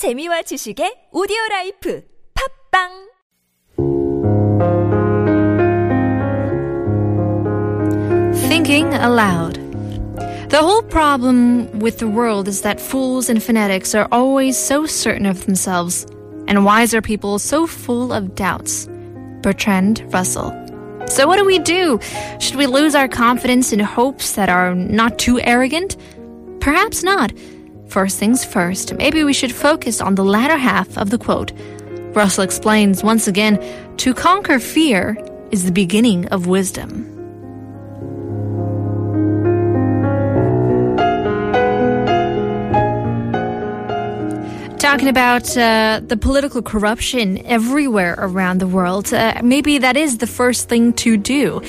재미와 지식의 오디오 라이프 팝빵 Thinking aloud. The whole problem with the world is that fools and fanatics are always so certain of themselves, and wiser people so full of doubts. Bertrand Russell. So, what do we do? Should we lose our confidence in hopes that are not too arrogant? Perhaps not. First things first, maybe we should focus on the latter half of the quote. Russell explains once again to conquer fear is the beginning of wisdom. Talking about uh, the political corruption everywhere around the world, uh, maybe that is the first thing to do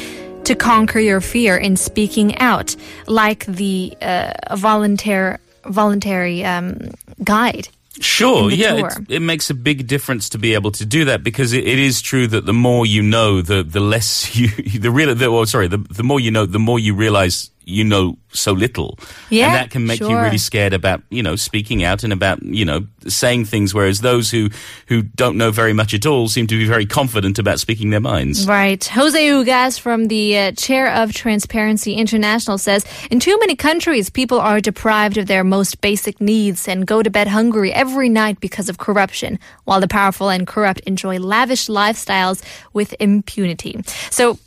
to conquer your fear in speaking out, like the uh, volunteer voluntary um, guide. Sure, yeah, it makes a big difference to be able to do that because it, it is true that the more you know, the the less you the real the well, sorry, the the more you know, the more you realize you know so little, Yeah, and that can make you really scared about you know speaking out and about you know saying things. Whereas those who who don't know very much at all seem to be very confident about speaking their minds. Right. Jose Ugaz from the uh, chair of Transparency International says in too many countries, people are deprived of their most basic needs and go to bed hungry every night because of corruption, while the powerful and corrupt enjoy lavish lifestyles with impunity. So,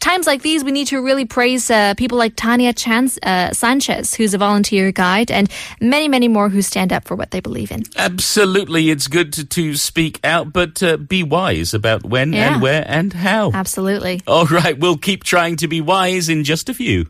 times like these, we need to really praise uh, people like Chance, uh, Sanchez, who's a volunteer guide, and many, many more who stand up for what they believe in. Absolutely, it's good to, to speak out, but uh, be wise about when Yeah. and where and how. Absolutely. All right, we'll keep trying to be wise in just a few.